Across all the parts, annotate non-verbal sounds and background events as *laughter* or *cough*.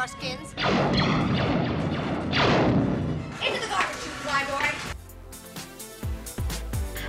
our skins. Into the garbage, you fly boy.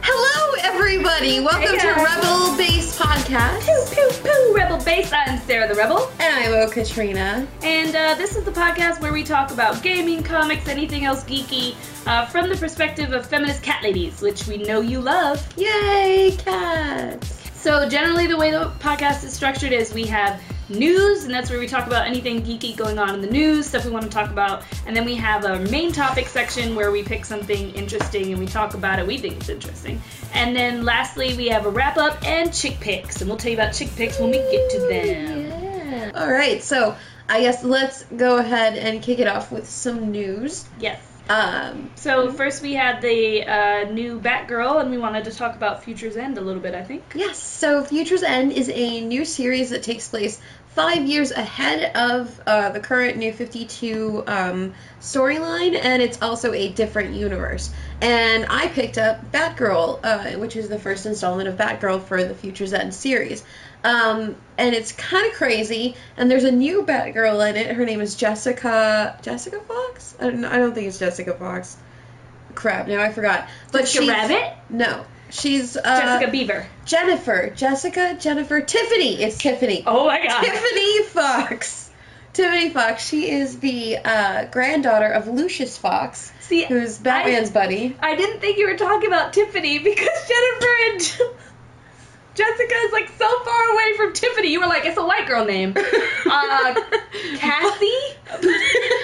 Hello, everybody. Welcome Hey, to. Rebel Base Podcast. Pew pew, Rebel Base. I'm Sarah the Rebel, And I'm O Katrina. and uh, this is the podcast where we talk about gaming, comics, anything else geeky, uh, from the perspective of feminist cat ladies, which we know you love. Yay, cats. So generally, the way the podcast is structured is we have news, and that's where we talk about anything geeky going on in the news, stuff we want to talk about, and then we have a main topic section where we pick something interesting and we talk about it. We think it's interesting, and then lastly we have a wrap up and chick picks, and we'll tell you about chick picks when we get to them. Yeah. All right, so I guess let's go ahead and kick it off with some news. Yes. Um, So first we had the uh, new Batgirl, and we wanted to talk about Future's End a little bit. I think. yes, so Future's End is a new series that takes place five years ahead of uh, the current New 52 um, storyline, and it's also a different universe. And I picked up Batgirl, uh, which is the first installment of Batgirl for the Future's End series. Um, and it's kind of crazy. And there's a new Batgirl in it. Her name is Jessica. Jessica Fox? I don't, I don't think it's Jessica Fox. Crap, now I forgot. But Jessica she's- Rabbit, No, she's uh, Jessica Beaver. Jennifer. Jessica. Jennifer. Tiffany. It's Tiffany. Oh my God. Tiffany Fox. Tiffany Fox. She is the uh, granddaughter of Lucius Fox, See, who's Batman's buddy. I didn't think you were talking about Tiffany because Jennifer and *laughs* Jessica is like so far away from Tiffany. You were like, it's a white girl name. *laughs* Uh, Kathy? *laughs*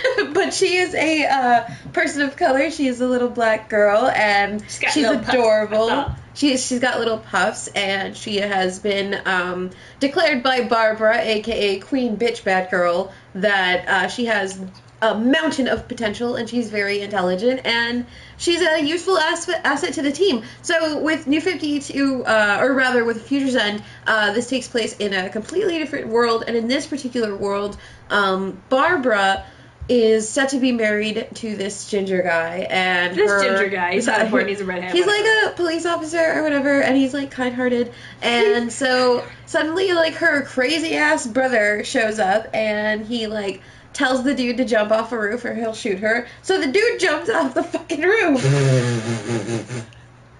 *laughs* but she is a uh, person of color. She is a little black girl, and She's she's, adorable. thought. She's she's got little puffs, and she has been um, declared by Barbara, aka Queen Bitch Batgirl, that uh, she has a mountain of potential, and she's very intelligent, and she's a useful asset, asset to the team. So with New 52, uh, or rather with Future's End, uh, this takes place in a completely different world, and in this particular world, um, Barbara is set to be married to this ginger guy, and This her- ginger guy, he's not important, *laughs* he's a redhead, He's whatever. like a police officer or whatever, and he's like kind-hearted, and *laughs* so suddenly like her crazy ass brother shows up, and he like tells the dude to jump off a roof or he'll shoot her. So the dude jumps off the fucking roof. *laughs*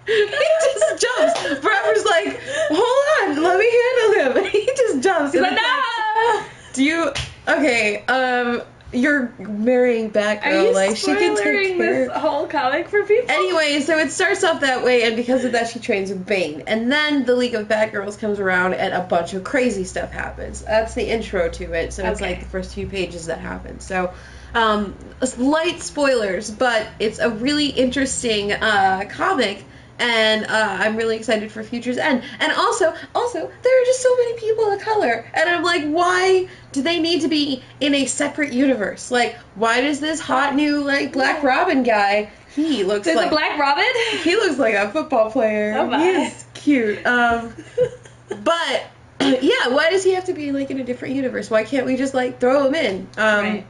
he just jumps. Forever's like, hold on, let me handle him. And he just jumps. He's like, no! do you? Okay, um, you're marrying Are Batgirl. you like she can take care. this whole comic for people? Anyway, so it starts off that way, and because of that, she trains with Bane. And then the League of Batgirls comes around, and a bunch of crazy stuff happens. That's the intro to it, so it's Okay. like the first few pages that happen. So, um, light spoilers, but it's a really interesting uh, comic. And uh, I'm really excited for Future's End. And also, also, there are just so many people of color. And I'm like, why do they need to be in a separate universe? Like, why does this hot new like Black Robin guy? He looks There's like a Black Robin? he looks like a football player. Oh my. He is cute. Um, *laughs* but *clears throat* yeah, why does he have to be like in a different universe? Why can't we just like throw him in? Um, Right.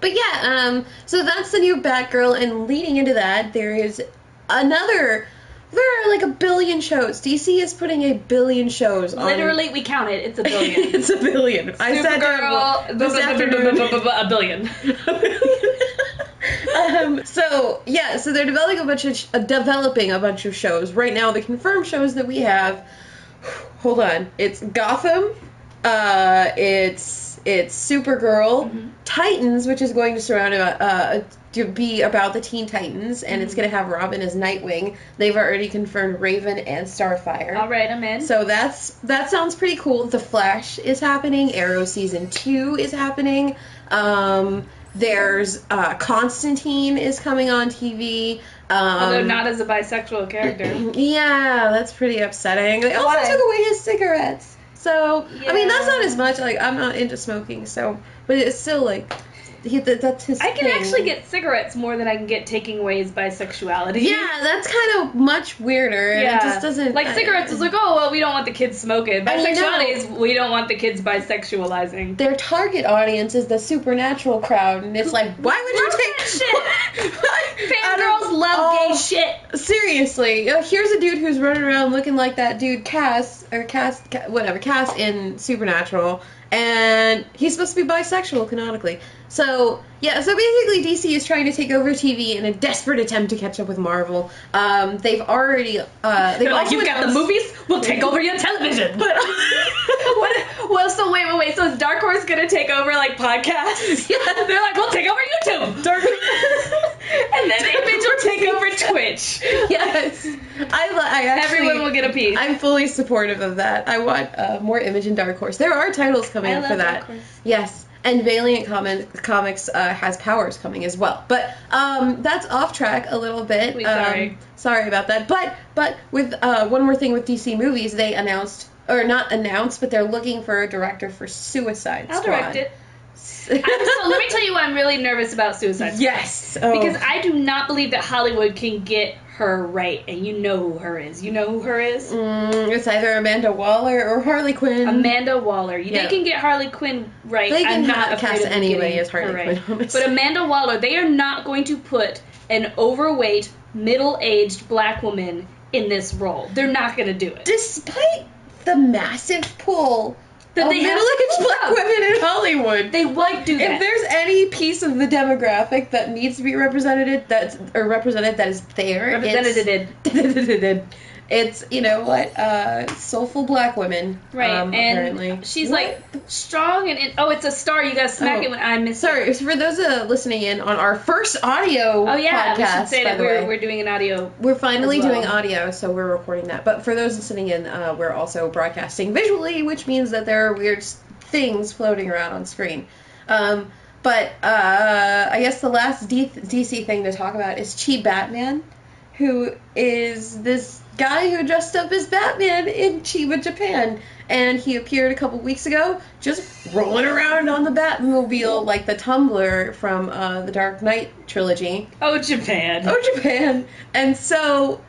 But yeah, um, so that's the new Batgirl, and leading into that, there is another. There are like a billion shows. DC is putting a billion shows on. Literally, we count it. It's a billion. *laughs* it's a billion. I sat down Supergirl, this afternoon. a billion. *laughs* um, so yeah, so they're developing a bunch of sh- uh, developing a bunch of shows right now. The confirmed shows that we have. *sighs* Hold on, it's Gotham. Uh, it's it's Supergirl, Mm-hmm. Titans, which is going to surround uh, uh to be about the Teen Titans, and Mm-hmm. it's going to have Robin as Nightwing. They've already confirmed Raven and Starfire. All right, I'm in. So that's that sounds pretty cool. The Flash is happening. Arrow season two is happening. Um, there's uh, Constantine is coming on TV. Um, Although not as a bisexual character. *clears throat* yeah, that's pretty upsetting. They also Why? took away his cigarettes. So I mean, that's not as much. Like I'm not into smoking, so but it's still like he, that, that's his. I can thing. actually get cigarettes more than I can get taking away his bisexuality. Yeah, that's kind of much weirder. Yeah. it just doesn't like cigarettes is like, oh well, we don't want the kids smoking. Bisexuality is we don't want the kids bisexualizing. their target audience is the supernatural crowd, and it's like, why would you take shit. *laughs* Fangirls girls love Oh. gay shit. Seriously, uh, here's a dude who's running around looking like that dude Cass or Cass, Ca- whatever Cass in Supernatural, and he's supposed to be bisexual canonically. So yeah, so basically DC is trying to take over TV in a desperate attempt to catch up with Marvel. Um, they've already uh, they've They're *laughs* like, you've got the movies, we'll take over your television. But *laughs* what? Well, so wait, wait, wait. So is Dark Horse gonna take over like podcasts? *laughs* Yeah. They're like, we'll take over YouTube. Dark. And then *laughs* Image will take over Twitch. *laughs* yes, I, I actually, Everyone will get a piece. I'm fully supportive of that. I want uh, more Image and Dark Horse. There are titles coming I up for that. Dark Horse. Yes, and Valiant Comic- Comics uh, has Powers coming as well. But um, that's off track a little bit. We um, sorry. sorry about that. But but with uh, one more thing with DC movies, they announced or not announced, but they're looking for a director for Suicide I'll Squad. direct it. So let me tell you why I'm really nervous about Suicide Squad. yes, oh. Because I do not believe that Hollywood can get her right, and you know who her is. You know who her is? Mm, it's either Amanda Waller or Harley Quinn. Amanda Waller. Yeah. They can get Harley Quinn right. They can I'm not cast getting as Harley her right. Quinn. *laughs* But Amanda Waller, they are not going to put an overweight, middle-aged black woman in this role. They're not going to do it. Despite the massive pull That of they have middle-aged black women in Hollywood, They won't do that. if there's any piece of the demographic that needs to be represented, that's or represented that is there, Represented. *laughs* It's, you know what, uh, soulful black women, Right, um, and apparently. she's What? like strong and, and oh, it's a star. You gotta smack Oh, it when I miss. Sorry, for those uh, listening in on our first audio Oh yeah, podcast, we should say that we're, way. we're doing an audio. We're finally well. doing audio, so we're recording that. But for those listening in, uh, we're also broadcasting visually, which means that there are weird things floating around on screen. Um, but uh, I guess the last D- DC thing to talk about is Chiba Batman, who is this guy who dressed up as Batman in Chiba, Japan. And he appeared a couple weeks ago, just rolling around on the Batmobile like the Tumbler from uh, the Dark Knight trilogy. Oh Japan. Oh, Japan. And so,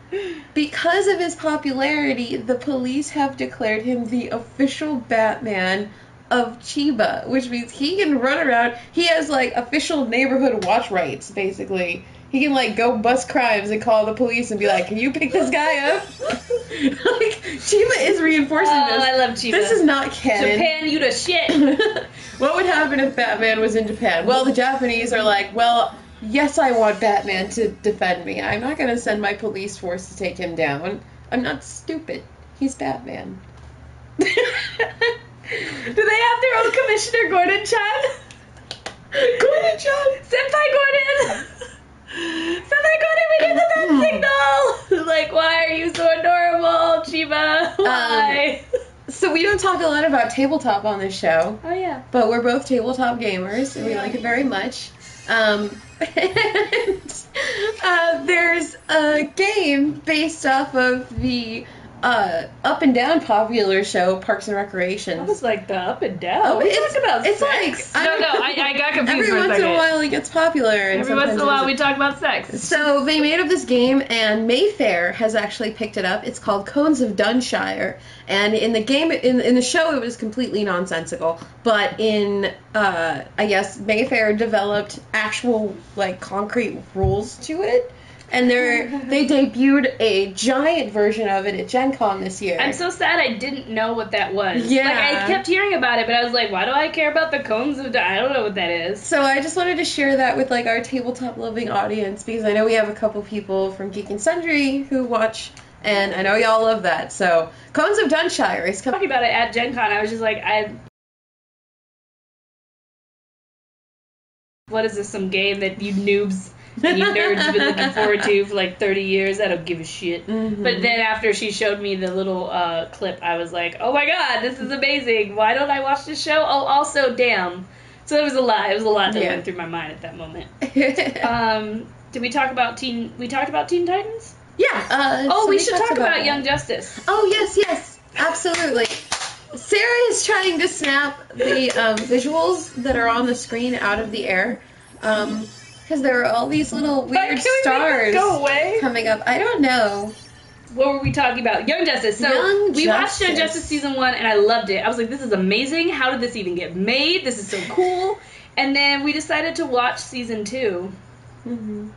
because of his popularity, the police have declared him the official Batman of Chiba, which means he can run around. He has like official neighborhood watch rights, basically. He can like go bust crimes and call the police and be like, "Can you pick this guy up?" *laughs* like Chiba is reinforcing Oh, this. I love Chiba. This is not canon. Japan, you the shit. *laughs* what would happen if Batman was in Japan? Well, the Japanese are like, well, yes, I want Batman to defend me. I'm not going to send my police force to take him down. I'm not stupid. He's Batman. *laughs* Do they have their own commissioner, Gordon Chan? Gordon John. Senpai Gordon! Senpai Gordon, we get the Hmm. signal! *laughs* like, why are you so adorable, Chiba? *laughs* Why? So we don't talk a lot about tabletop on this show, oh, yeah. but we're both tabletop gamers, and we like it very much. Um, *laughs* and uh, there's a game based off of the uh, up and down popular show Parks and Recreation. I was like the up and down. Oh, we it's- talk about it's sex. like- no, no, I, I got confused Every for a once in a while, it gets popular. And Every once in a while, we talk about sex. So they made up this game, and Mayfair has actually picked it up. It's called Cones of Dunshire, and in the game, in in the show, it was completely nonsensical. But in, uh, I guess Mayfair developed actual like concrete rules to it, and they they debuted a giant version of it at Gen Con this year. I'm so sad I didn't know what that was. Yeah. Like, I kept hearing about it, but I was like, why do I care about the cones of... I don't know what that is. So I just wanted to share that with like our tabletop loving audience because I know we have a couple people from Geek and Sundry who watch, and I know y'all love that. So Cones of Dunshire is coming. Talking about it at Gen Con, I was just like, I... What is this, some game that you noobs you nerds have been looking forward to for like 30 years? I don't give a shit. Mhm. But then after she showed me the little uh, clip, I was like, oh my god, this is amazing. Why don't I watch this show? Oh, also, damn. So it was a lot. It was a lot that Yeah. went through my mind at that moment. Um, did we talk about Teen? We talked about Teen Titans. yeah. Uh, Oh, we should talk about, that. Young Justice. Oh yes, yes, absolutely. Sarah is trying to snap the um, visuals that are on the screen out of the air, because there were all these little weird we stars away? coming up. I don't know. What were we talking about? Young Justice. So Young we watched Young Justice. Justice season one, and I loved it. I was like, this is amazing. How did this even get made? This is so cool. And then we decided to watch season two. hmm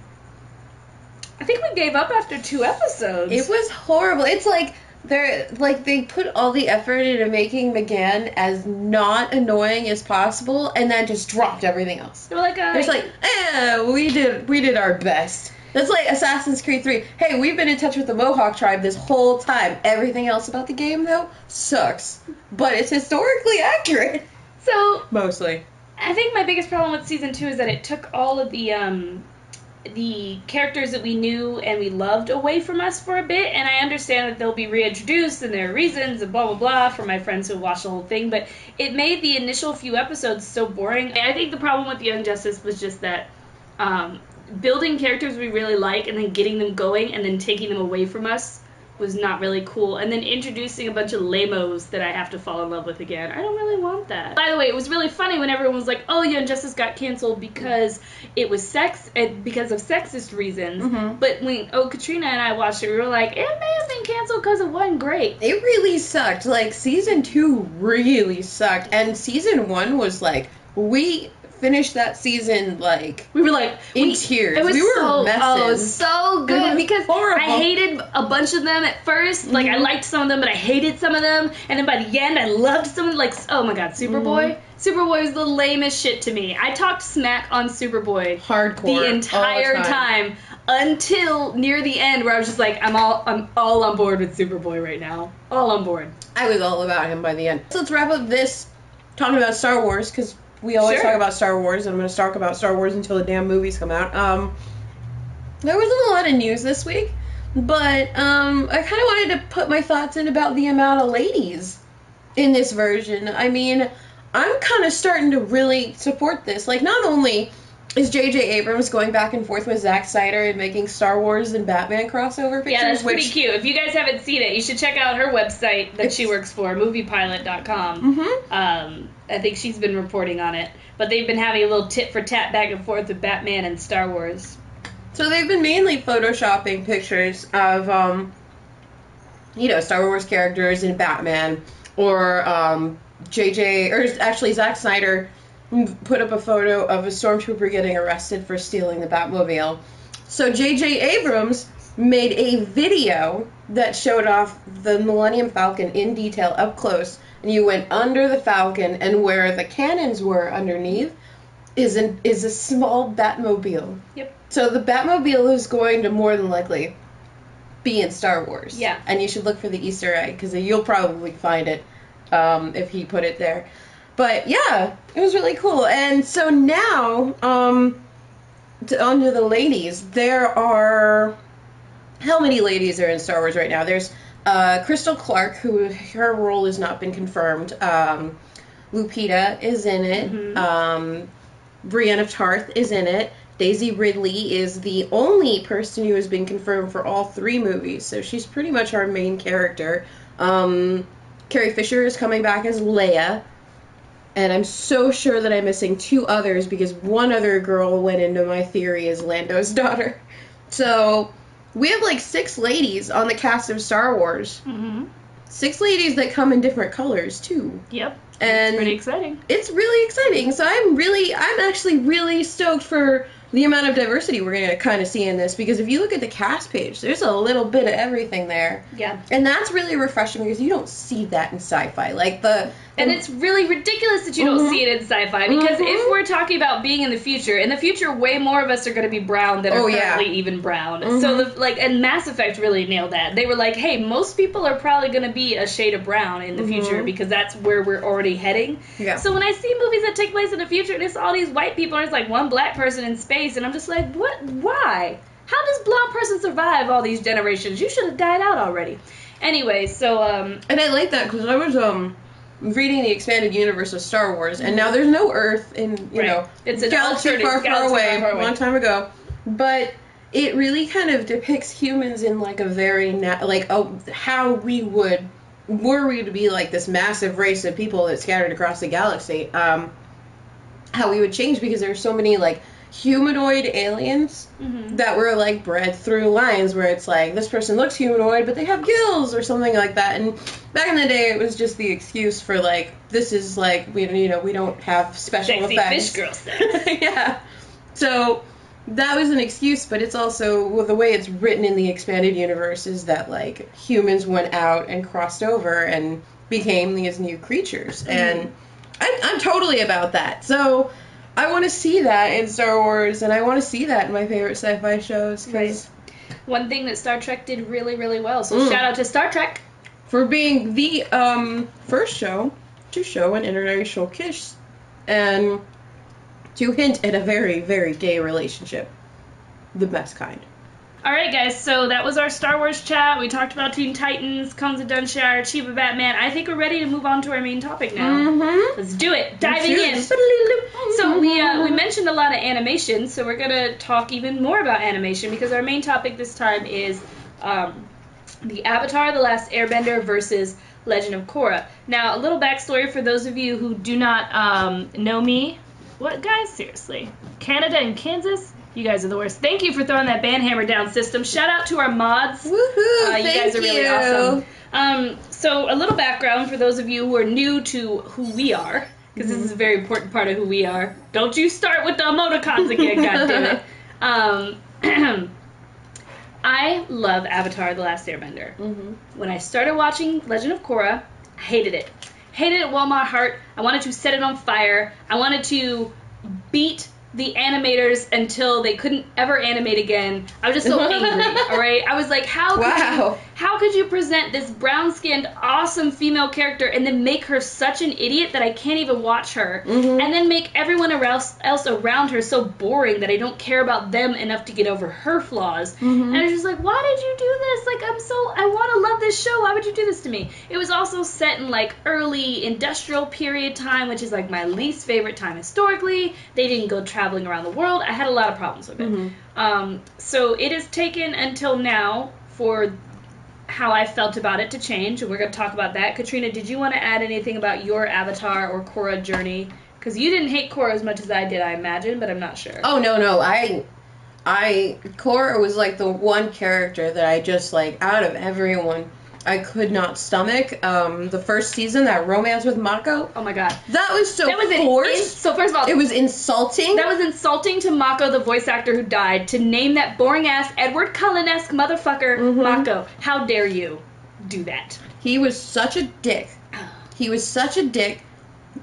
I think we gave up after two episodes. It was horrible. It's like they're like they put all the effort into making M'gann as not annoying as possible, and then just dropped everything else. They were like, uh, It's like, eh, we did we did our best. That's like Assassin's Creed 3. Hey, we've been in touch with the Mohawk tribe this whole time. Everything else about the game though sucks, but it's historically accurate. so Mostly. I think my biggest problem with season two is that it took all of the um the characters that we knew and we loved away from us for a bit, and I understand that they'll be reintroduced and there are reasons and blah blah blah for my friends who watched the whole thing, but it made the initial few episodes so boring. I think the problem with Young Justice was just that um, building characters we really like and then getting them going and then taking them away from us was not really cool. And then introducing a bunch of lamos that I have to fall in love with again. I don't really want that. By the way, it was really funny when everyone was like, "Oh, Young Justice got canceled because it was sex and because of sexist reasons." Mhm. But when oh Katrina and I watched it, we were like, "It may have been canceled because it wasn't great." It really sucked. Like season two really sucked, and season one was like we finished that season like We were like in we, tears. It was we were so messing. oh, so good because horrible. I hated a bunch of them at 1st Like I Mhm. liked some of them, but I hated some of them. And then by the end, I loved some. of them. Like oh my god, Superboy. Superboy was the lamest shit to me. I talked smack on Superboy hardcore the entire the time. until near the end, where I was just like, I'm all I'm all on board with Superboy right now. All on board. I was all about him by the end. So let's wrap up this talking about Star Wars because we always Sure. talk about Star Wars, and I'm going to talk about Star Wars until the damn movies come out. Um, there wasn't a lot of news this week, but um, I kind of wanted to put my thoughts in about the amount of ladies in this version. I mean, I'm kind of starting to really support this. Like, not only is J.J. Abrams going back and forth with Zack Snyder and making Star Wars and Batman crossover pictures, Yeah, that's pretty cute. If you guys haven't seen it, you should check out her website that she works for, moviepilot.com. Mhm. Um, I think she's been reporting on it. But they've been having a little tit for tat back and forth with Batman and Star Wars. So they've been mainly photoshopping pictures of, um, you know, Star Wars characters in Batman, or um, JJ, or actually Zack Snyder put up a photo of a stormtrooper getting arrested for stealing the Batmobile. So JJ Abrams made a video that showed off the Millennium Falcon in detail up close, and you went under the Falcon, and where the cannons were underneath is an is a small Batmobile. Yep. So the Batmobile is going to more than likely be in Star Wars. Yeah. And you should look for the Easter egg because you'll probably find it um, if he put it there. But yeah, it was really cool. And so now, um, to, on the ladies. There are how many ladies are in Star Wars right now? There's uh, Crystal Clarke, who her role has not been confirmed. Um, Lupita is in it. Mhm. Um, Brienne of Tarth is in it. Daisy Ridley is the only person who has been confirmed for all three movies, so she's pretty much our main character. Um, Carrie Fisher is coming back as Leia, and I'm so sure that I'm missing two others because one other girl went into my theory as Lando's *laughs* daughter. So we have like six ladies on the cast of Star Wars. Mm-hmm. Six ladies that come in different colors too. Yep. And Pretty exciting. it's really exciting. So I'm really, I'm actually really stoked for the amount of diversity we're going to kind of see in this because if you look at the cast page, there's a little bit of everything there. Yeah. And that's really refreshing because you don't see that in sci-fi. Like the And it's really ridiculous that you don't Mhm. see it in sci-fi because Mhm. if we're talking about being in the future, in the future, way more of us are going to be brown than are Oh, yeah. currently even brown. Mhm. So the like, and Mass Effect really nailed that. They were like, hey, most people are probably going to be a shade of brown in the Mhm. future because that's where we're already heading. yeah. So when I see movies that take place in the future and it's all these white people and it's like one black person in space and I'm just like, what? Why? How does blonde person survive all these generations? You should have died out already. Anyway, so um, And I like that because I was um reading the expanded universe of Star Wars, and now there's no Earth in you Right. know It's an galaxy far, far away, far, away. long time ago. But it really kind of depicts humans in like a very na- like oh how we would were we to be like this massive race of people that scattered across the galaxy. Um, how we would change because there's so many like humanoid aliens mhm. that were like bred through lines where it's like this person looks humanoid but they have gills or something like that and back in the day it was just the excuse for like this is like we you know we don't have special sexy effects fish girl stuff. *laughs* yeah so that was an excuse, but it's also well, the way it's written in the expanded universe is that like humans went out and crossed over and became these new creatures, and I, I'm totally about that. So I want to see that in Star Wars, and I want to see that in my favorite sci-fi shows. 'cause Right. One thing that Star Trek did really, really well. So Mm. shout out to Star Trek. for being the um, first show to show an interracial kiss and to hint at a very, very gay relationship. The best kind. All right, guys. So that was our Star Wars chat. We talked about Teen Titans, Cones of Dunshire, Chiba Batman. I think we're ready to move on to our main topic now. Mm-hmm. Let's do it. Diving in. So So we uh, we mentioned a lot of animation, so we're gonna talk even more about animation because our main topic this time is um, the Avatar: The Last Airbender versus Legend of Korra. Now, a little backstory for those of you who do not um, know me. What guys? Seriously, Canada and Kansas. You guys are the worst. Thank you for throwing that band hammer down system. Shout out to our mods. Woohoo! Uh, you thank guys are really you. awesome. Um, so a little background for those of you who are new to who we are, because this is a very important part of who we are. Don't you start with the emoticons again, *laughs* goddammit. Um, *clears throat* I love Avatar: The Last Airbender. Mhm. When I started watching Legend of Korra, I hated it. Hated it with all my heart. I wanted to set it on fire. I wanted to beat the animators until they couldn't ever animate again. I was just so *laughs* angry. all right, I was like, how could you, Wow. How could you present this brown-skinned, awesome female character and then make her such an idiot that I can't even watch her, Mhm. and then make everyone else else around her so boring that I don't care about them enough to get over her flaws? Mhm. And I was just like, why did you do this? Like, I'm so I want to love this show. Why would you do this to me? It was also set in like early industrial period time, which is like my least favorite time historically. They didn't go traveling around the world. I had a lot of problems with it. Mhm. Um, so it has taken until now for how I felt about it to change, and we're going to talk about that. Katrina, did you want to add anything about your Avatar or Korra journey? Because you didn't hate Korra as much as I did, I imagine, but I'm not sure. Oh no no I I Korra was like the one character that I just like out of everyone I could not stomach. Um, the first season that romance with Mako Oh my god. that was so That was forced. in- so first of all, it was insulting. that was insulting to Mako, the voice actor who died, to name that boring ass Edward Cullen esque motherfucker Mhm. Mako. How dare you do that? he was such a dick. *sighs* He was such a dick.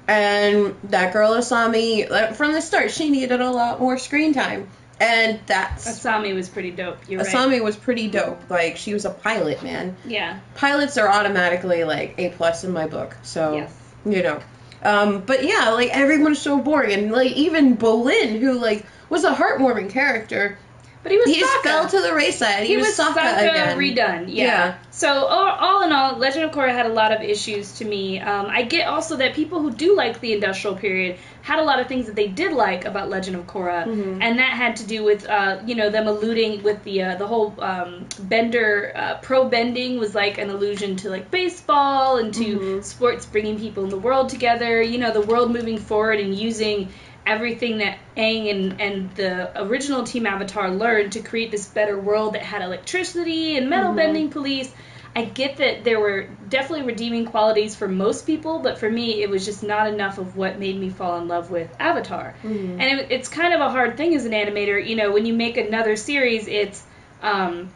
And that girl Asami, from the start, she needed a lot more screen time. And that's Asami was pretty dope. You're right. Asami was pretty dope. Like she was a pilot, man. Yeah. pilots are automatically like A plus in my book. So Yes. you know. Um, but yeah, like everyone's so boring, and like even Bolin, who like was a heartwarming character, But he was he just fell to the wayside. He, He was Sokka, Sokka again. redone, yeah. Yeah. So all, all in all, Legend of Korra had a lot of issues to me. Um, I get also that people who do like the industrial period had a lot of things that they did like about Legend of Korra, Mhm. and that had to do with uh, you know them alluding with the uh, the whole um, bender uh, pro bending was like an allusion to like baseball and to Mhm. sports bringing people in the world together. You know the world moving forward and using everything that Aang and, and the original Team Avatar learned to create this better world that had electricity and metal Mhm. bending police. I get that there were definitely redeeming qualities for most people, but for me, it was just not enough of what made me fall in love with Avatar. Mhm. And it, it's kind of a hard thing as an animator. You know, when you make another series, it's, um,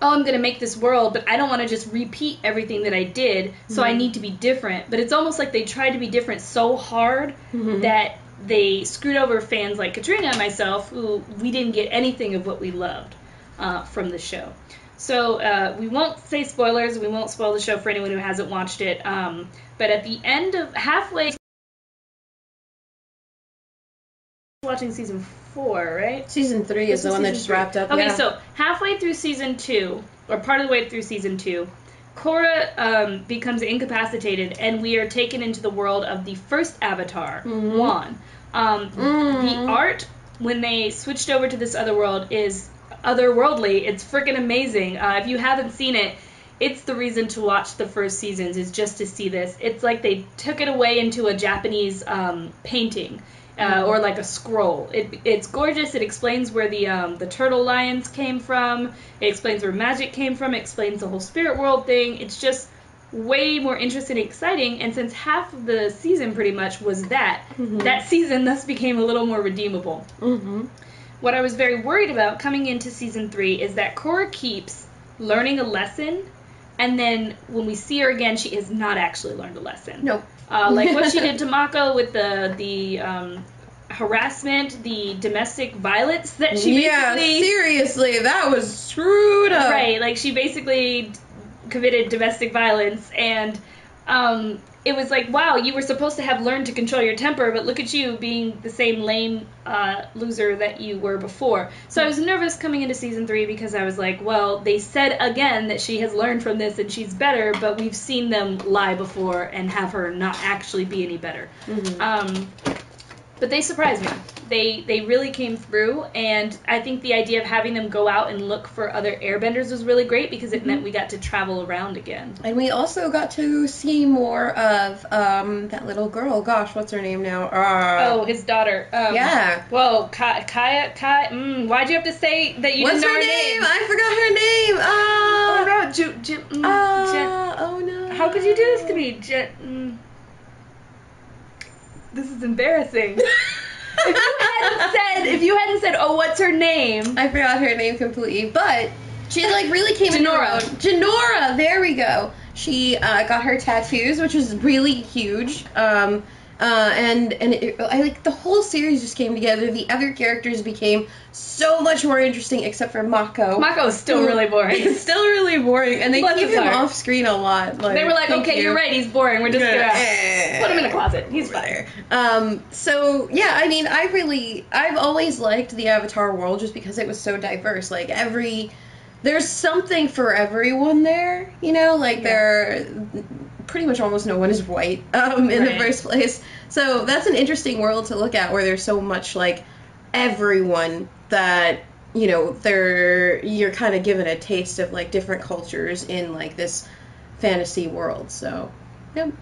oh, I'm going to make this world, but I don't want to just repeat everything that I did, so I Mhm. need to be different. But it's almost like they tried to be different so hard Mhm. that they screwed over fans like Katrina and myself, who we didn't get anything of what we loved uh, from the show. So uh, we won't say spoilers. We won't spoil the show for anyone who hasn't watched it. Um, but at the end of halfway, watching season four, right? Season three This is the one that just three. wrapped up. Okay, yeah. so halfway through season two, or part of the way through season two, Korra um, becomes incapacitated, and we are taken into the world of the first Avatar, Mhm. Wan. Um, Mhm. The art when they switched over to this other world is otherworldly. It's freaking amazing. Uh, if you haven't seen it, it's the reason to watch the first seasons is just to see this. It's like they took it away into a Japanese um, painting. Uh, or like a scroll. It, it's gorgeous. It explains where the um, the turtle lions came from. It explains where magic came from. It explains the whole spirit world thing. It's just way more interesting and exciting. And since half of the season pretty much was that, Mhm. that season thus became a little more redeemable. Mhm. what I was very worried about coming into season three is that Korra keeps learning a lesson, and then when we see her again, she has not actually learned a lesson. Nope. Uh, like what she *laughs* did to Mako with the the um, harassment, the domestic violence that she yeah, seriously, that was screwed up. right, like she basically committed domestic violence, and um, it was like, wow, you were supposed to have learned to control your temper, but look at you being the same lame uh, loser that you were before. So I was nervous coming into season three because I was like, well, they said again that she has learned from this and she's better, but we've seen them lie before and have her not actually be any better. Mhm. Um, but they surprised me. They they really came through, and I think the idea of having them go out and look for other airbenders was really great because it meant we got to travel around again. And we also got to see more of um, that little girl. Gosh, what's her name now? Uh, Oh, his daughter. Um, yeah. Whoa, Ka- Kaya, Kaya. Mm, why'd you have to say that you What's didn't know her name? I forgot her name. Oh Uh, no, Ju, Ju, mm, Jen- uh, oh no. How could you do this to me, Jen? Mm. This is embarrassing. *laughs* if you hadn't said, if you hadn't said, oh, what's her name? I forgot her name completely, but she like really came into her Jinora. Jinora, there we go. She uh, got her tattoos, which was really huge. Um, uh, and and it, I like the whole series just came together. The other characters became so much more interesting, except for Mako. Mako's still really boring. It's *laughs* still really boring, and they Bless keep him heart. off screen a lot. Like, They were like, okay, you. you're right, he's boring. We're just gonna Eh. put him in a closet. He's fine. Um, so yeah, I mean, I really, I've always liked the Avatar world just because it was so diverse. Like every, there's something for everyone there. You know, like Yeah. there, pretty much almost no one is white *laughs* um, in the first place. So that's an interesting world to look at where there's so much like everyone that you know they're you're kind of given a taste of like different cultures in like this fantasy world. So. Yep.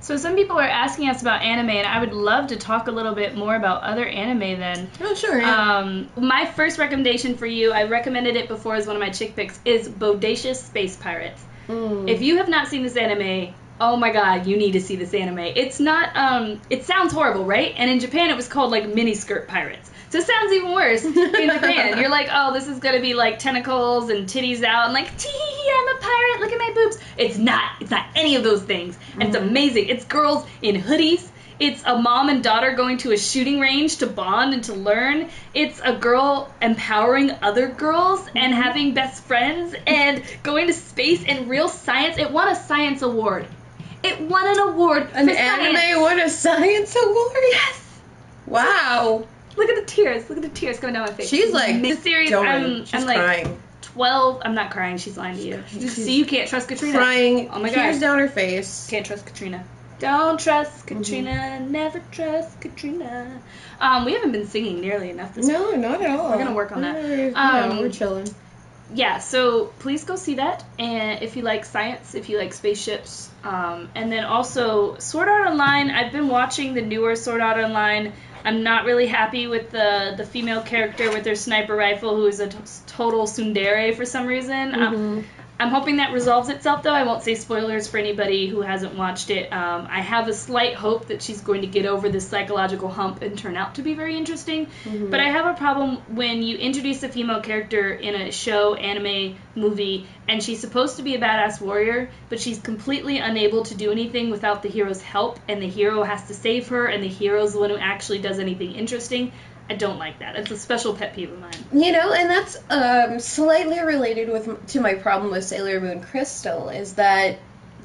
So some people are asking us about anime, and I would love to talk a little bit more about other anime then. Oh sure. Yeah. Um, my first recommendation for you, I recommended it before as one of my chick picks, is Bodacious Space Pirates. Mm. If you have not seen this anime, oh my god, you need to see this anime. It's not, um, it sounds horrible, right? And in Japan, it was called like miniskirt pirates. So it sounds even worse in *laughs* Japan. You're like, oh, this is gonna be like tentacles and titties out, and like, tee, I'm a pirate. Look at my boobs. It's not. It's not any of those things. And it's amazing. It's girls in hoodies. It's a mom and daughter going to a shooting range to bond and to learn. It's a girl empowering other girls and having best friends and going to space and real science. It won a science award. It won an award An for science. anime won a science award? Yes. Wow. Look at the tears. Look at the tears coming down my face. She's like, the series. Don't. I'm, She's I'm like crying. 12. I'm not crying. She's lying to you. She's See, you can't trust Katrina. Crying. Oh my god. Tears down her face. Can't trust Katrina. Don't trust Mm-hmm. Katrina. Never trust Katrina. Um, we haven't been singing nearly enough this No, not at all. We're gonna work on that. Um, no, we're chilling. Yeah, so please go see that. And if you like science, if you like spaceships, um, and then also Sword Art Online. I've been watching the newer Sword Art Online. I'm not really happy with the the female character with her sniper rifle, who is a t- total tsundere for some reason. Um, Mhm. I'm hoping that resolves itself, though. I won't say spoilers for anybody who hasn't watched it. Um, I have a slight hope that she's going to get over this psychological hump and turn out to be very interesting. Mhm. But I have a problem when you introduce a female character in a show, anime, movie, and she's supposed to be a badass warrior, but she's completely unable to do anything without the hero's help, and the hero has to save her, and the hero's the one who actually does anything interesting. I don't like that. It's a special pet peeve of mine. You know, and that's um, slightly related with to my problem with Sailor Moon Crystal is that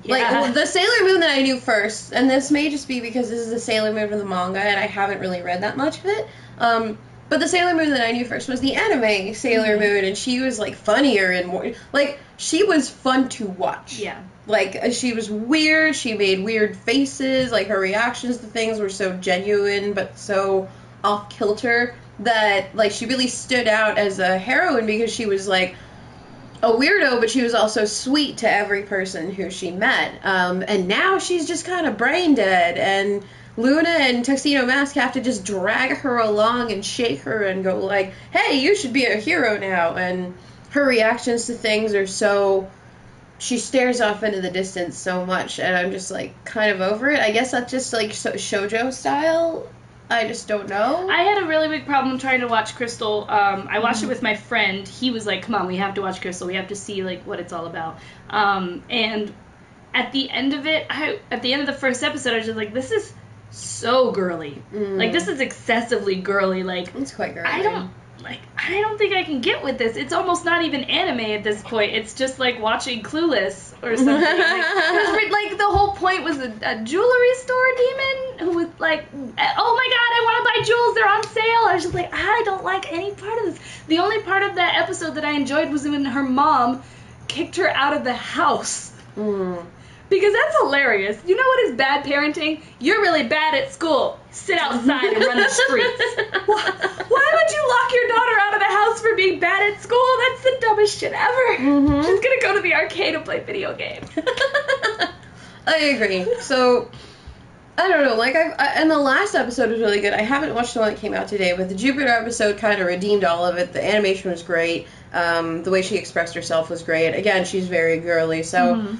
like Yeah. well, the Sailor Moon that I knew first, and this may just be because this is the Sailor Moon from the manga, and I haven't really read that much of it. Um, but the Sailor Moon that I knew first was the anime Sailor Mhm. Moon, and she was like funnier and more like she was fun to watch. Yeah. Like uh, she was weird. She made weird faces. Like her reactions to things were so genuine, but so off kilter that like she really stood out as a heroine because she was like a weirdo, but she was also sweet to every person who she met. Um, and now she's just kind of brain dead, and Luna and Tuxedo Mask have to just drag her along and shake her and go like, "Hey, you should be a hero now." And her reactions to things are so she stares off into the distance so much, and I'm just like kind of over it. I guess that's just like so, shojo style I just don't know. I had a really big problem trying to watch Crystal. Um, I watched Mhm. it with my friend. He was like, "Come on, we have to watch Crystal. We have to see like what it's all about." Um, and at the end of it, I at the end of the first episode, I was just like, "This is so girly. Mm. Like this is excessively girly. Like it's quite girly. I don't like I don't think I can get with this. It's almost not even anime at this point. It's just like watching Clueless or something. like, it was re- like the whole point was a, a jewelry store demon who was like, "Oh my god, I want to buy jewels. They're on sale." I was just like, I don't like any part of this. The only part of that episode that I enjoyed was when her mom kicked her out of the house. Mm. Because that's hilarious. You know what is bad parenting? You're really bad at school. Sit outside and run the streets. *laughs* Why, why would you lock your daughter out of the house for being bad at school? That's the dumbest shit ever. Mhm. She's gonna go to the arcade and play video games. *laughs* I agree. So I don't know. Like I, I and the last episode was really good. I haven't watched the one that came out today, but the Jupiter episode kind of redeemed all of it. The animation was great. Um, the way she expressed herself was great. Again, she's very girly. So Mhm.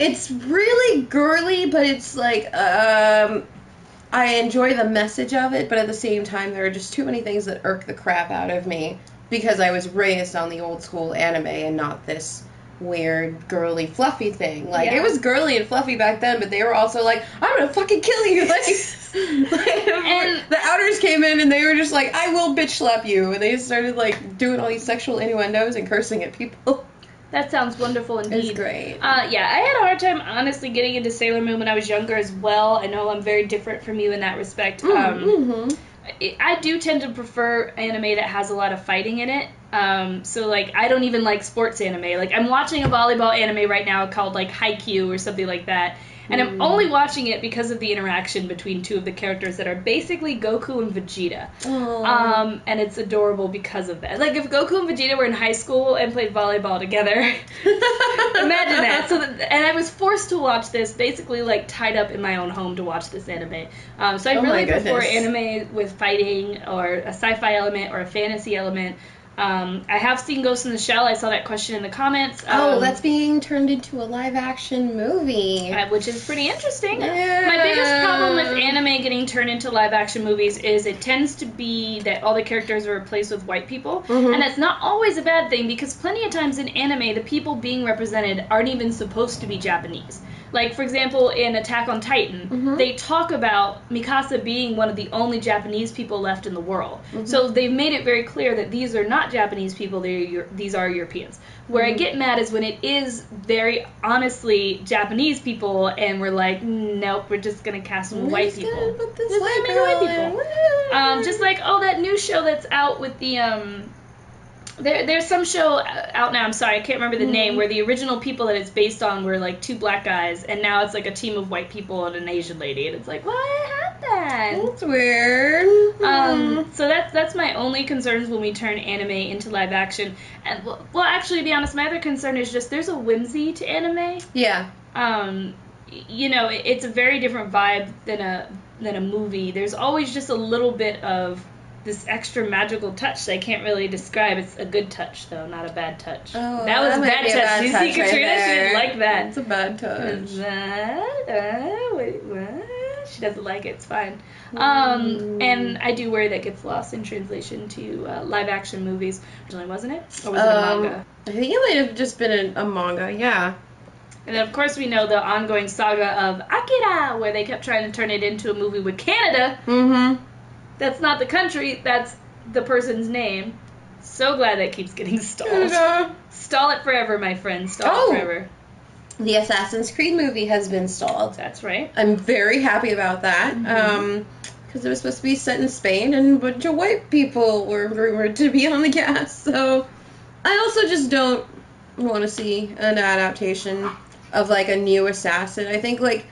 It's really girly, but it's like um, I enjoy the message of it, but at the same time, there are just too many things that irk the crap out of me because I was raised on the old school anime and not this weird girly fluffy thing. Like Yeah. it was girly and fluffy back then, but they were also like, "I'm gonna fucking kill you!" Like, *laughs* like And- the outers came in and they were just like, "I will bitch slap you," and they started like doing all these sexual innuendos and cursing at people. That sounds wonderful indeed. It's great. Uh, yeah, I had a hard time honestly getting into Sailor Moon when I was younger as well. I know I'm very different from you in that respect. Um, mm-hmm. I- I do tend to prefer anime that has a lot of fighting in it. Um, so like I don't even like sports anime. Like I'm watching a volleyball anime right now called like Haikyuu or something like that. And I'm Mm. only watching it because of the interaction between two of the characters that are basically Goku and Vegeta. Um, and it's adorable because of that. Like if Goku and Vegeta were in high school and played volleyball together, *laughs* imagine that. So that, and I was forced to watch this basically like tied up in my own home to watch this anime. Um, so I Oh really prefer anime with fighting or a sci-fi element or a fantasy element. Um, I have seen Ghost in the Shell. I saw that question in the comments. Oh, Um, that's being turned into a live action movie. uh, which is pretty interesting. Yeah. My biggest problem with anime getting turned into live action movies is it tends to be that all the characters are replaced with white people. Mhm. And that's not always a bad thing because plenty of times in anime, the people being represented aren't even supposed to be Japanese. Like, for example, in Attack on Titan, Mhm. they talk about Mikasa being one of the only Japanese people left in the world. Mhm. So they've made it very clear that these are not Japanese people, Euro- these are Europeans. Where I Mhm. get mad is when it is very honestly Japanese people and we're like, nope, we're just gonna cast some white people. put this Just white make it girl white people. Um, just like oh that new show that's out with the um there there's some show out now I'm sorry I can't remember the name Mhm. where the original people that it's based on were like two black guys and now it's like a team of white people and an Asian lady and it's like what happened That's weird. um, so that's that's my only concerns when we turn anime into live action and well, well actually to be honest my other concern is just there's a whimsy to anime yeah. um, you know, it- it's a very different vibe than a than a movie. There's always just a little bit of this extra magical touch that I can't really describe. It's a good touch though, not a bad touch. Oh, that was a might bad touch. you see, right Katrina, she there. didn't like that. It's a bad touch. That, uh, wait, what? She doesn't like it. It's fine. Um, and I do worry that gets lost in translation to uh, live action movies. Originally, wasn't it? Or was it a Um, manga? I think it might have just been a, a manga. Yeah. And then, of course, we know the ongoing saga of Akira, where they kept trying to turn it into a movie with Canada. Mm-hmm. That's not the country, that's the person's name. So glad that keeps getting *laughs* stalled. Stall it forever, my friend. Stall Oh. it forever. The Assassin's Creed movie has been stalled. That's right. I'm very happy about that. Mhm. Um, because it was supposed to be set in Spain, and a bunch of white people were rumored to be on the *laughs* cast. So, I also just don't want to see an adaptation of like a new assassin. I think like,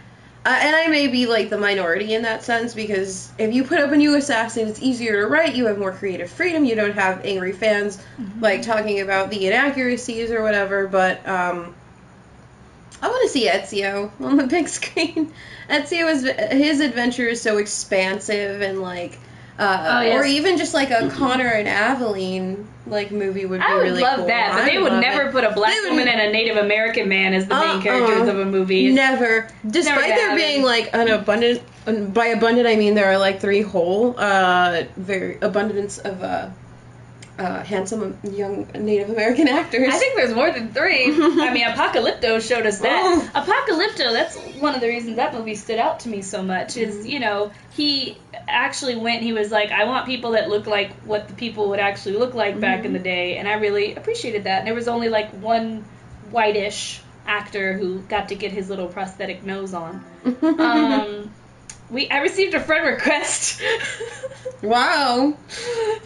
uh, and I may be like the minority in that sense because if you put up a new assassin, it's easier to write. You have more creative freedom. You don't have angry fans like talking about the inaccuracies or whatever. But um, I want to see Ezio on the big *laughs* screen. Ezio is his adventure is so expansive and like, uh, Oh, yes. or even just like a Connor and Aveline like movie would be I would really love cool. that, but I they would never it. put a black would- woman and a Native American man as the main Uh-uh. characters of a movie. Never, despite Never there being like an abundant by abundant, I mean there are like three whole, uh, very abundance of uh, uh, handsome young Native American *laughs* actors. I think there's more than three. *laughs* I mean, Apocalypto showed us that. Oh. Apocalypto, that's one of the reasons that movie stood out to me so much. Is Mm-hmm. you know he actually went. He was like, I want people that look like what the people would actually look like back Mm-hmm. in the day, and I really appreciated that. And there was only like one whitish actor who got to get his little prosthetic nose on. *laughs* Um, we I received a friend request. *laughs* wow.